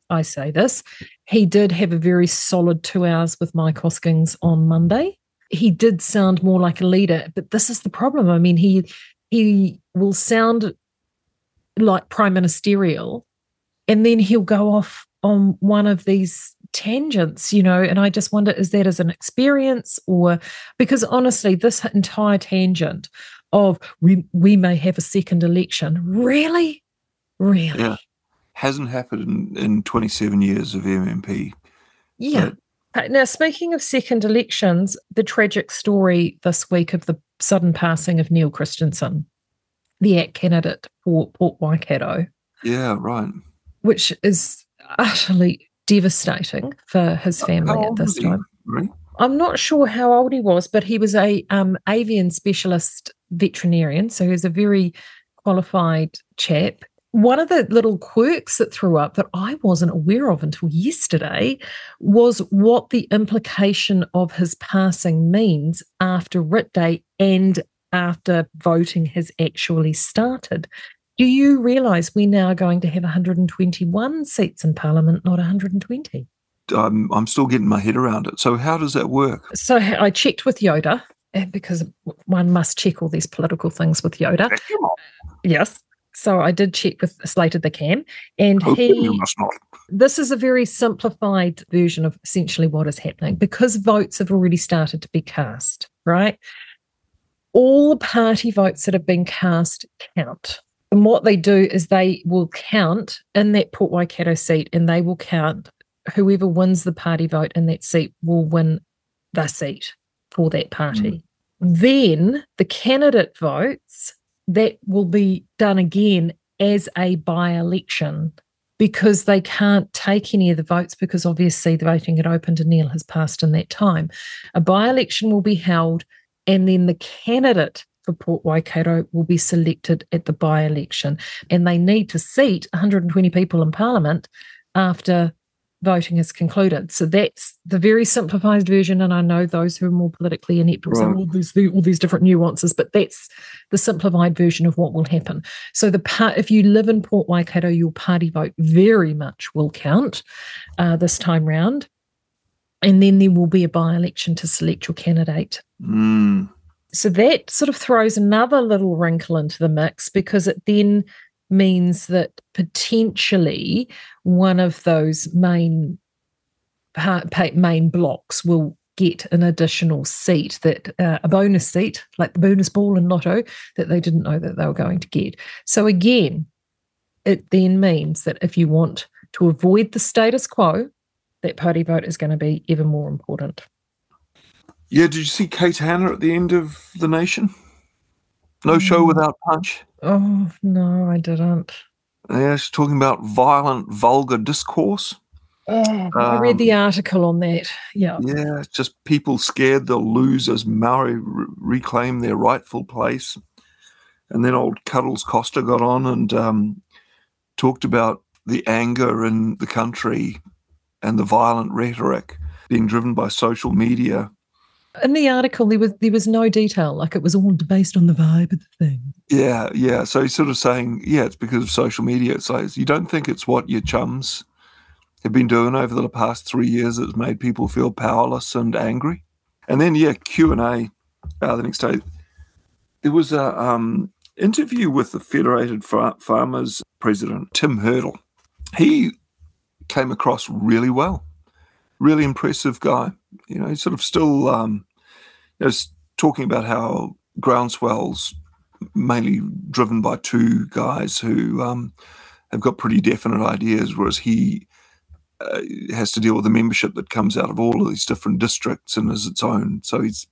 C: I say this, he did have a very solid two hours with Mike Hosking on Monday. He did sound more like a leader, but this is the problem. I mean, he he will sound like prime ministerial, and then he'll go off on one of these tangents, you know. And I just wonder, is that as an experience or because honestly, this entire tangent of we we may have a second election, really, really,
B: Yeah. Hasn't happened in, in 27 years of MMP.
C: yeah. Uh, Now, speaking of second elections, the tragic story this week of the sudden passing of Neil Christensen, the ACT candidate for Port Waikato,
B: Yeah, right.
C: which is utterly devastating for his family at this time.
B: Right?
C: I'm not sure how old he was, but he was a um, avian specialist veterinarian, so he was a very qualified chap. One of the little quirks that threw up that I wasn't aware of until yesterday was what the implication of his passing means after writ day and after voting has actually started. Do you realise we're now going to have 121 seats in Parliament, not 120?
B: I'm, I'm still getting my head around it. So, how does that work?
C: So I checked with Yoda because one must check all these political things with Yoda. Yes. So I did check with Slated the Can, and
B: oh, you
C: he.
B: must not.
C: This is a very simplified version of essentially what is happening because votes have already started to be cast. Right, all the party votes that have been cast count. And what they do is they will count in that Port Waikato seat and they will count whoever wins the party vote in that seat will win the seat for that party. Mm. Then the candidate votes, that will be done again as a by election because they can't take any of the votes because obviously the voting had opened and Neil has passed in that time. A by election will be held, and then the candidate for Port Waikato will be selected at the by election. And they need to seat 120 people in Parliament after voting is concluded. So that's the very simplified version. And I know those who are more politically inept will right. say, well, there's the, all these different nuances, but that's the simplified version of what will happen. So the part, if you live in Port Waikato, your party vote very much will count uh, this time round. And then there will be a by election to select your candidate.
B: Mm.
C: So that sort of throws another little wrinkle into the mix because it then means that potentially one of those main main blocks will get an additional seat that uh, a bonus seat like the bonus ball in lotto that they didn't know that they were going to get. So again it then means that if you want to avoid the status quo that party vote is going to be even more important
B: yeah did you see kate hannah at the end of the nation no show mm. without punch
C: Oh, no, I didn't.
B: Yeah, she's talking about violent, vulgar discourse.
C: Oh, um, I read the um, article on that. Yeah.
B: Yeah, just people scared they'll lose as Maori re- reclaim their rightful place. And then old Cuddles Costa got on and um, talked about the anger in the country and the violent rhetoric being driven by social media
C: in the article there was there was no detail like it was all based on the vibe of the thing.
B: Yeah yeah. So he's sort of saying yeah it's because of social media it's like you don't think it's what your chums have been doing over the past three years that's made people feel powerless and angry? And then yeah q&a uh, the next day. There was a um, interview with the federated Far- farmers president tim hurdle. He came across really well really impressive guy. You know, he's sort of still um, you know, talking about how groundswell's mainly driven by two guys who um, have got pretty definite ideas, whereas he uh, has to deal with the membership that comes out of all of these different districts and is its own. So he's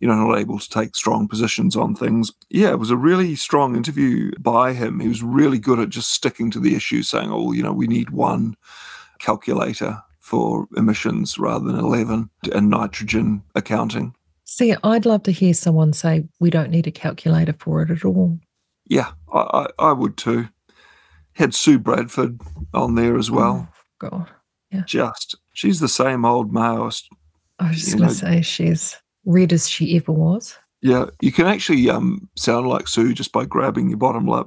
B: you know not able to take strong positions on things. Yeah, it was a really strong interview by him. He was really good at just sticking to the issue, saying, "Oh, you know, we need one." calculator for emissions rather than 11 and nitrogen accounting.
C: See, I'd love to hear someone say we don't need a calculator for it at all.
B: Yeah, I, I, I would too. Had Sue Bradford on there as well.
C: Oh, God. Yeah.
B: Just, she's the same old Maoist.
C: I was just going to say she's red as she ever was.
B: Yeah, you can actually um, sound like Sue just by grabbing your bottom lip.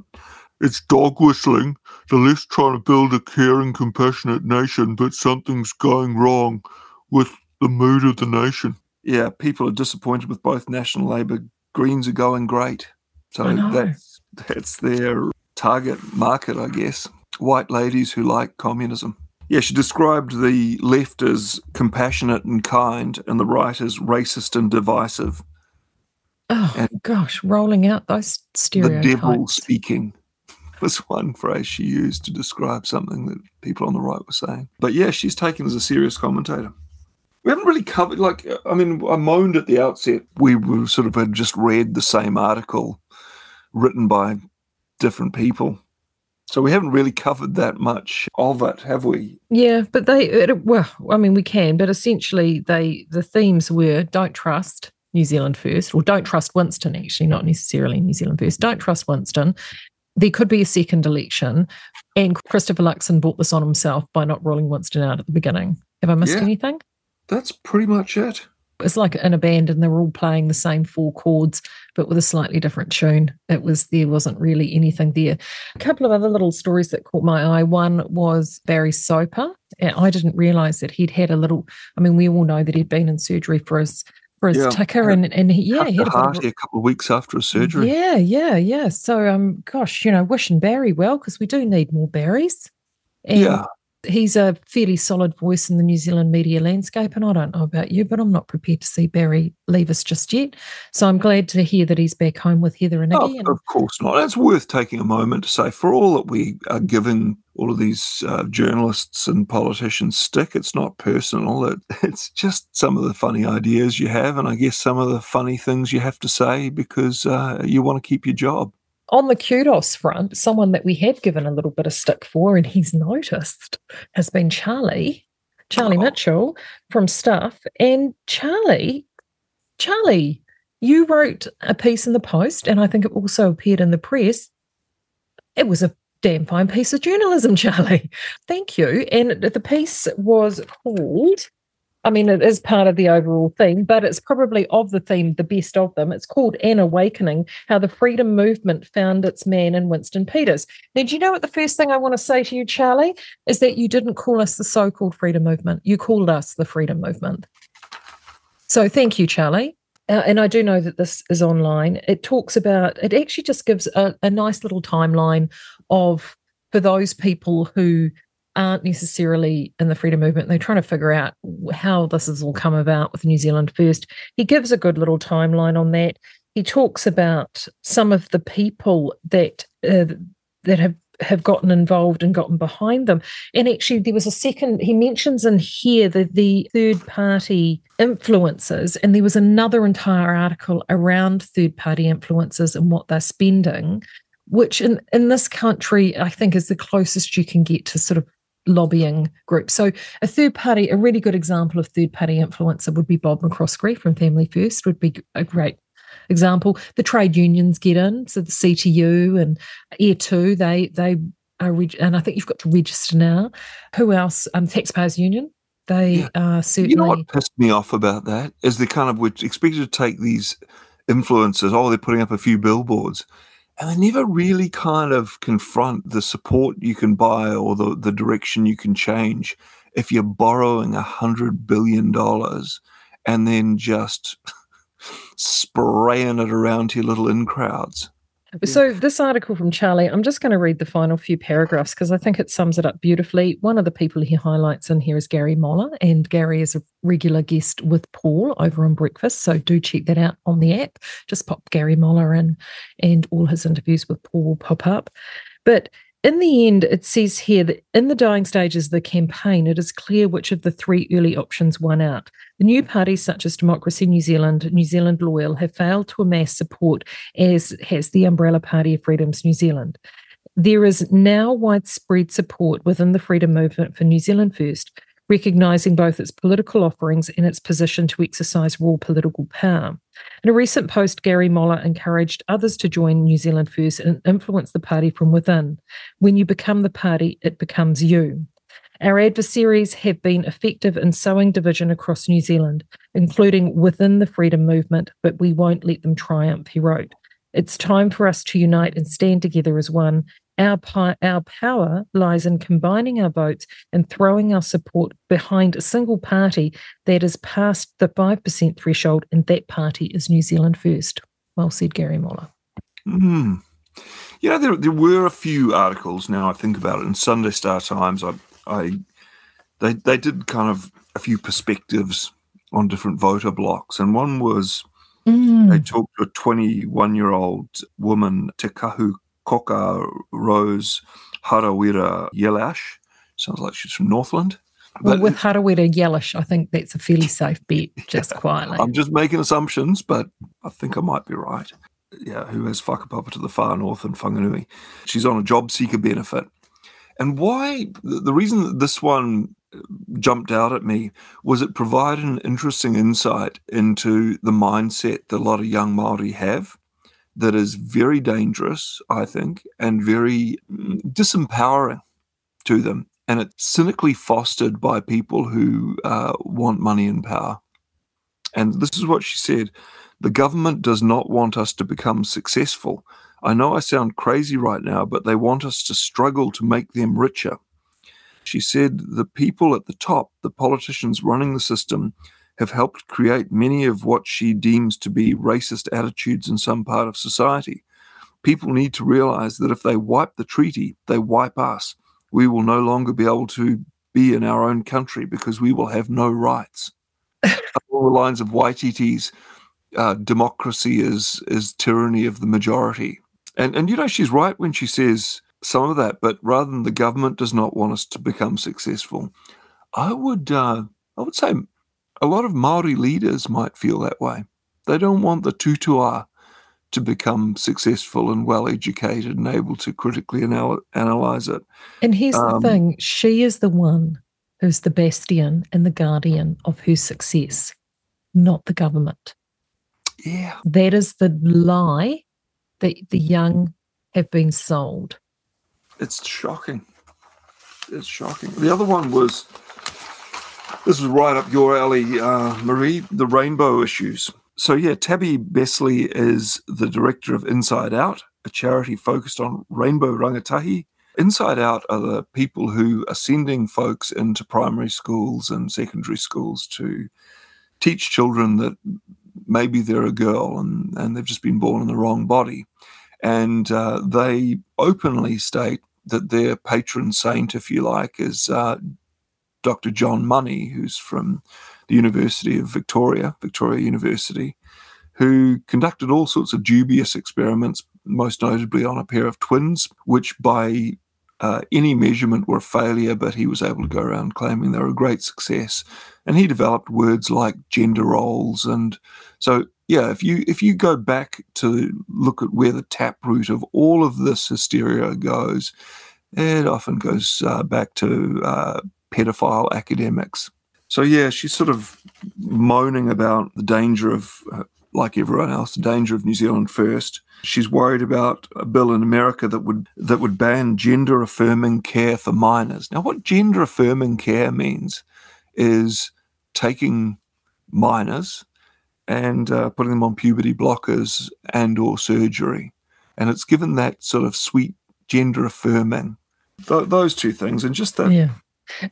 B: It's dog whistling. The left trying to build a caring, compassionate nation, but something's going wrong with the mood of the nation. Yeah, people are disappointed with both National Labour. Greens are going great. So that's that's their target market, I guess. White ladies who like communism. Yeah, she described the left as compassionate and kind, and the right as racist and divisive.
C: Oh and gosh, rolling out those stereotypes.
B: The devil speaking was one phrase she used to describe something that people on the right were saying. But yeah, she's taken as a serious commentator. We haven't really covered, like, I mean, I moaned at the outset. We were sort of had just read the same article written by different people. So we haven't really covered that much of it, have we?
C: Yeah, but they, it, well, I mean, we can, but essentially, they the themes were don't trust New Zealand first, or don't trust Winston, actually, not necessarily New Zealand first. Don't trust Winston there could be a second election. And Christopher Luxon brought this on himself by not ruling Winston out at the beginning. Have I missed yeah, anything?
B: That's pretty much it.
C: It's like in a band and they're all playing the same four chords, but with a slightly different tune. It was there wasn't really anything there. A couple of other little stories that caught my eye. One was Barry Soper. And I didn't realize that he'd had a little. I mean, we all know that he'd been in surgery for his for his yeah, ticker and and he, yeah, he
B: had a, heart a, a couple of weeks after his surgery.
C: Yeah, yeah, yeah. So um, gosh, you know, wishing Barry well because we do need more berries.
B: And, yeah,
C: he's a fairly solid voice in the New Zealand media landscape. And I don't know about you, but I'm not prepared to see Barry leave us just yet. So I'm glad to hear that he's back home with Heather and Iggy.
B: Oh, of course not. It's worth taking a moment to say for all that we are giving all of these uh, journalists and politicians stick, it's not personal. It, it's just some of the funny ideas you have, and I guess some of the funny things you have to say because uh, you want to keep your job
C: on the kudos front, someone that we have given a little bit of stick for and he's noticed has been Charlie, Charlie oh. Mitchell from Stuff. And Charlie, Charlie, you wrote a piece in the Post, and I think it also appeared in the press. It was a damn fine piece of journalism, Charlie. Thank you. And the piece was called I mean, it is part of the overall theme, but it's probably of the theme the best of them. It's called An Awakening How the Freedom Movement Found Its Man in Winston Peters. Now, do you know what the first thing I want to say to you, Charlie, is that you didn't call us the so called freedom movement. You called us the freedom movement. So thank you, Charlie. Uh, and I do know that this is online. It talks about, it actually just gives a, a nice little timeline of for those people who aren't necessarily in the freedom movement. They're trying to figure out how this has all come about with New Zealand First. He gives a good little timeline on that. He talks about some of the people that uh, that have have gotten involved and gotten behind them. And actually, there was a second, he mentions in here the, the third party influences, and there was another entire article around third party influences and what they're spending, which in, in this country, I think is the closest you can get to sort of lobbying group. So a third party, a really good example of third party influencer would be Bob McCoskrie from Family First would be a great example. The trade unions get in, so the CTU and Air2, they they are reg- and I think you've got to register now. Who else? Um, Taxpayers Union. They yeah. are certainly.
B: You know what pissed me off about that is they kind of were expected to take these influencers. Oh, they're putting up a few billboards and they never really kind of confront the support you can buy or the, the direction you can change if you're borrowing a hundred billion dollars and then just spraying it around to your little in crowds.
C: So, this article from Charlie, I'm just going to read the final few paragraphs because I think it sums it up beautifully. One of the people he highlights in here is Gary Moller, and Gary is a regular guest with Paul over on Breakfast. So, do check that out on the app. Just pop Gary Moller in, and all his interviews with Paul will pop up. But in the end, it says here that in the dying stages of the campaign, it is clear which of the three early options won out. The new parties, such as Democracy New Zealand, New Zealand Loyal, have failed to amass support, as has the umbrella party of Freedoms New Zealand. There is now widespread support within the freedom movement for New Zealand First, recognising both its political offerings and its position to exercise raw political power. In a recent post, Gary Moller encouraged others to join New Zealand First and influence the party from within. When you become the party, it becomes you. Our adversaries have been effective in sowing division across New Zealand, including within the freedom movement, but we won't let them triumph, he wrote. It's time for us to unite and stand together as one our, our power lies in combining our votes and throwing our support behind a single party that has passed the 5% threshold, and that party is New Zealand First. Well said, Gary Moller.
B: Mm. You know, there, there were a few articles now I think about it in Sunday Star Times. I, I they, they did kind of a few perspectives on different voter blocks, and one was mm. they talked to a 21 year old woman, Te Koka Rose Harawira Yelash. Sounds like she's from Northland.
C: Well, with Harawira Yelash, I think that's a fairly safe bet, just yeah, quietly.
B: I'm just making assumptions, but I think I might be right. Yeah, who has whakapapa to the far north in Whanganui. She's on a job seeker benefit. And why, the reason that this one uh, jumped out at me was it provided an interesting insight into the mindset that a lot of young Māori have that is very dangerous, I think, and very mm, disempowering to them. And it's cynically fostered by people who uh, want money and power. And this is what she said The government does not want us to become successful. I know I sound crazy right now, but they want us to struggle to make them richer. She said the people at the top, the politicians running the system, have helped create many of what she deems to be racist attitudes in some part of society. People need to realize that if they wipe the treaty, they wipe us. we will no longer be able to be in our own country because we will have no rights. All the lines of Waititi's uh, democracy is is tyranny of the majority. And and you know she's right when she says some of that, but rather than the government does not want us to become successful, I would uh, I would say a lot of Maori leaders might feel that way. They don't want the tutua to become successful and well educated and able to critically anal- analyze it.
C: And here's
B: Um,
C: the thing she is the one who's the bastion and the guardian of her success, not the government.
B: Yeah,
C: That is the lie that the young have been sold.
B: it's shocking. It's shocking. The other one was this is right up your alley, uh, Maree, the rainbow issues. So, yeah, Tabby Besley is the director of Inside Out, a charity focused on rainbow rangatahi. Inside Out are the people who are sending folks into primary schools and secondary schools to teach children that maybe they're a girl and, and they've just been born in the wrong body. And uh, they openly state that their patron saint, if you like, is uh, Dr. John Money, who's from the University of Victoria, Victoria University, who conducted all sorts of dubious experiments, most notably on a pair of twins, which by uh, any measurement were a failure, but he was able to go around claiming they were a great success. And he developed words like gender roles. And so, yeah, if you if you go back to look at where the taproot of all of this hysteria goes, it often goes uh, back to uh, pedophile academics. So yeah, she's sort of moaning about the danger of, uh, like everyone else, the danger of New Zealand first. She's worried about a bill in America that would that would ban gender affirming care for minors. Now, what gender affirming care means is taking minors and uh, putting them on puberty blockers and or surgery, and it's given that sort of sweet gender affirming. Th- those two things, and just that
C: Yeah.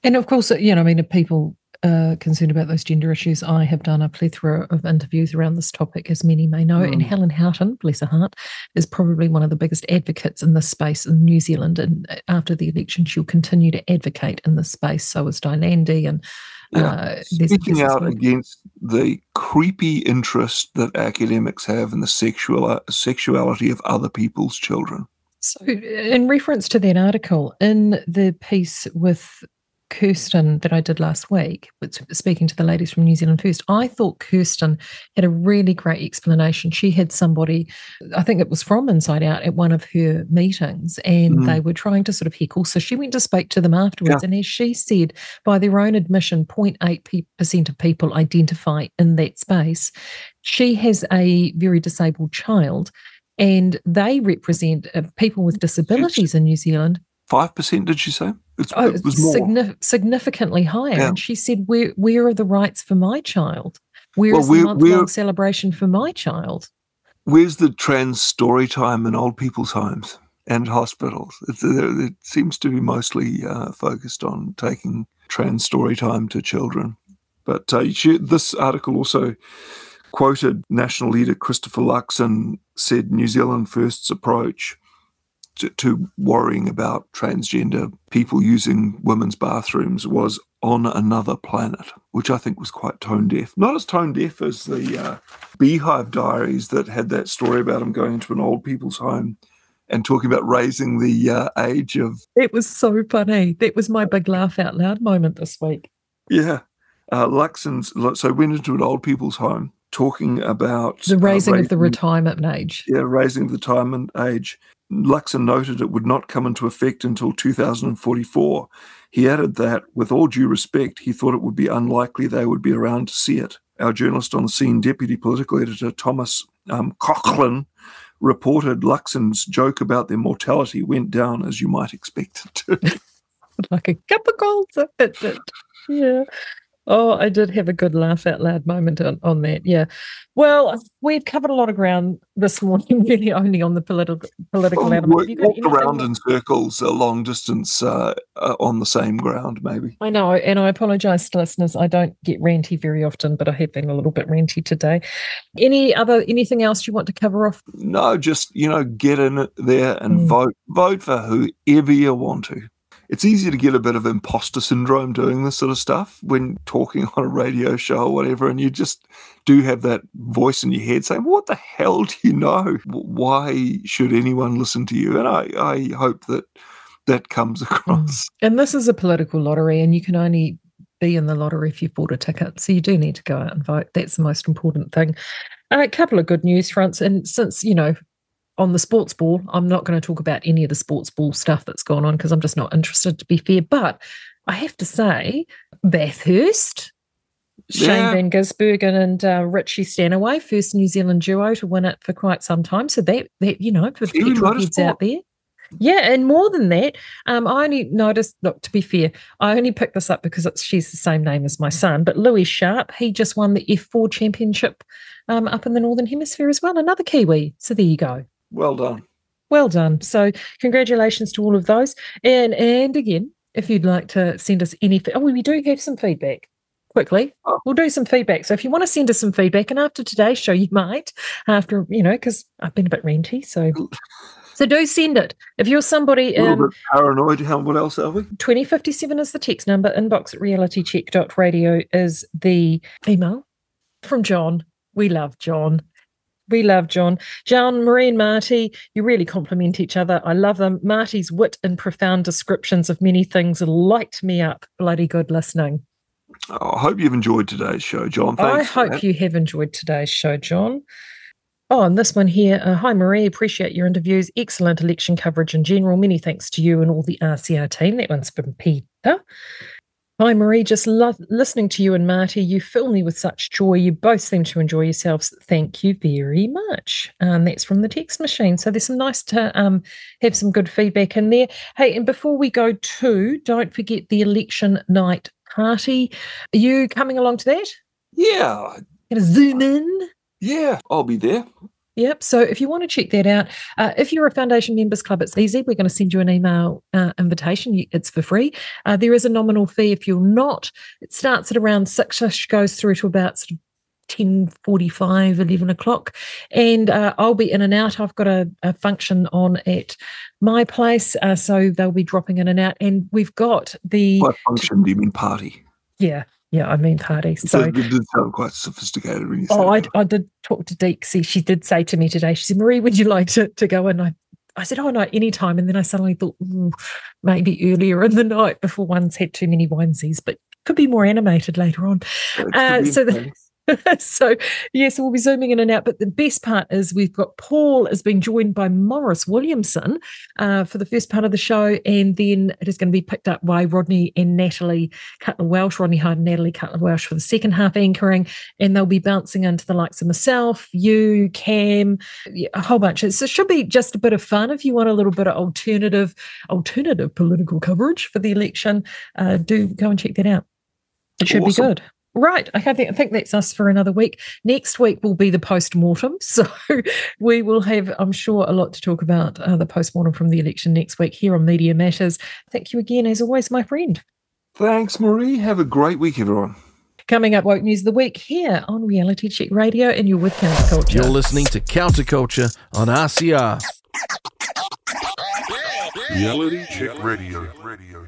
C: And of course, you know, I mean, if people are concerned about those gender issues, I have done a plethora of interviews around this topic, as many may know. And
B: Mm.
C: Helen Houghton, bless her heart, is probably one of the biggest advocates in this space in New Zealand. And uh, after the election, she'll continue to advocate in this space. So is Dylandy. And
B: Yeah.
C: uh,
B: speaking out against the creepy interest that academics have in the sexual sexuality of other people's children.
C: So, in reference to that article, in the piece with Kirsten that I did last week, speaking to the ladies from New Zealand First, I thought Kirsten had a really great explanation. She had somebody, I think it was from Inside Out, at one of her meetings, and
B: Mm.
C: they were trying to sort of heckle. So she went to speak to them afterwards, and as she said, by their own admission, 0.8% of people identify in that space. She has a very disabled child and they represent uh, people with disabilities in New Zealand.
B: Five percent, did she say? It's,
C: Oh,
B: it was more.
C: signif- significantly higher.
B: Yeah.
C: And she said, "Where where are the rights for my child? Where
B: Well,
C: is the month long celebration for my child?"
B: Where's the trans story time in old people's homes and hospitals? It's, uh, it seems to be mostly uh, focused on taking trans story time to children. But uh, she, this article also quoted national leader Christopher Luxon said New Zealand First's approach to, to worrying about transgender people using women's bathrooms was on another planet, which I think was quite tone deaf. Not as tone deaf as the uh, Beehive Diaries that had that story about him going into an old people's home and talking about raising the uh, age of
C: It was so funny. That was my big laugh out loud moment this week.
B: yeah. Uh, Luxon's so went into an old people's home talking about
C: The
B: uh,
C: raising of the retirement age.
B: yeah, raising the retirement age. Luxon noted it would not come into effect until 2044. He added that, with all due respect, he thought it would be unlikely they would be around to see it. Our journalist on the scene, Deputy Political Editor Thomas um, reported Luxon's joke about their mortality went down as you might expect it to.
C: like a cup of gold. Yeah. Oh, I did have a good laugh out loud moment on, on that. Yeah. Well, we've covered a lot of ground this morning, really only on the political political element.
B: Walk,
C: Have you
B: walked around in circles a long distance uh, uh, on the same ground, maybe.
C: I know, and I apologise to listeners. I don't get ranty very often, but I have been a little bit ranty today. Any other anything else you want to cover off?
B: No, just you know, get in there and
C: Mm.
B: vote. Vote for whoever you want to. It's easy to get a bit of imposter syndrome doing this sort of stuff when talking on a radio show or whatever, and you just do have that voice in your head saying, "What the hell do you know? Why should anyone listen to you?" And I, I hope that that comes
C: Mm.
B: across.
C: And this is a political lottery, and you can only be in the lottery if you've bought a ticket. So you do need to go out and vote. That's the most important thing. A couple of good news fronts. And since, you know, on the sports ball, I'm not going to talk about any of the sports ball stuff that's gone on because I'm just not interested, to be fair. But I have to say, Bathurst, Shane
B: Yeah.
C: Van Gisbergen and uh, Richie Stanaway, first New Zealand duo to win it for quite some time. So that, that you know, for petrol heads out there. Yeah, and more than that, um, I only noticed. Look, to be fair, I only picked this up because it's she's the same name as my son. But Louis Sharp, he just won the F4 championship um, up in the Northern Hemisphere as well. Another Kiwi. So there you go.
B: Well done.
C: Well done. So congratulations to all of those. And and again, if you'd like to send us any, oh, we do have some feedback. Quickly,
B: Oh.
C: we'll do some feedback. So if you want to send us some feedback, and after today's show, you might, after you know, because I've been a bit ranty, so so do send it. If you're somebody,
B: A little
C: um,
B: bit paranoid. How? What else are we?
C: 2057 is the text number. Inbox at realitycheck.radio is the email from John. We love John. We love John. John, Maree, and Marty, you really complement each other. I love them. Marty's wit and profound descriptions of many things light me up. Bloody good listening.
B: Oh, I hope you've enjoyed today's show, John.
C: I
B: Thanks. for
C: hope you have enjoyed today's show, John. Oh, and this one here. Uh, Hi, Maree. Appreciate your interviews. Excellent election coverage in general. Many thanks to you and all the RCR team. That one's from Peter. Hi, Maree. Just love listening to you and Marty. You fill me with such joy. You both seem to enjoy yourselves. Thank you very much. And that's from the text machine. So there's some nice to um, have some good feedback in there. Hey, and before we go to, don't forget the election night party. Are you coming along to that?
B: Yeah,
C: Gonna zoom in.
B: yeah. I'll be there.
C: Yep. So if you want to check that out, uh, if you're a Foundation Members Club, it's easy. We're going to send you an email uh, invitation. It's for free. Uh, there is a nominal fee if you're not. It starts at around six ish, goes through to about sort of 10 45 11 o'clock and uh, i'll be in and out i've got a, a function on at my place uh, so they'll be dropping in and out and we've got the
B: By function, do you mean party?
C: yeah yeah i mean party
B: So
C: so
B: it did sound quite sophisticated when you
C: Oh, I. I did talk to Deeksy. She did say to me today, she said, Maree, would you like to, to go And I, I said, oh, no, anytime. And then I suddenly thought, maybe earlier in the night before one's had too many winesies, but could be more animated later on. Uh, so the-. so, yes, we'll be zooming in and out. But the best part is we've got Paul has been joined by Maurice Williamson uh, for the first part of the show. And then it is going to be picked up by Rodney and Natalie Cutler Welsh, Rodney Hide and Natalie Cutler Welsh for the second half anchoring. And they'll be bouncing into the likes of myself, you, Cam, a whole bunch. So it should be just a bit of fun. If you want a little bit of alternative, alternative political coverage for the election, uh, do go and check that out. It should
B: Awesome.
C: be good. Right. I think, I think that's us for another week. Next week will be the post mortem. So we will have, I'm sure, a lot to talk about uh, the post mortem from the election next week here on Media Matters. Thank you again, as always, my friend.
B: Thanks, Marie. Have a great week, everyone.
C: Coming up, Woke News of the Week here on Reality Check Radio, and you're with Counterculture.
A: You're listening to Counterculture on RCR.
D: Reality Check Radio. Radio.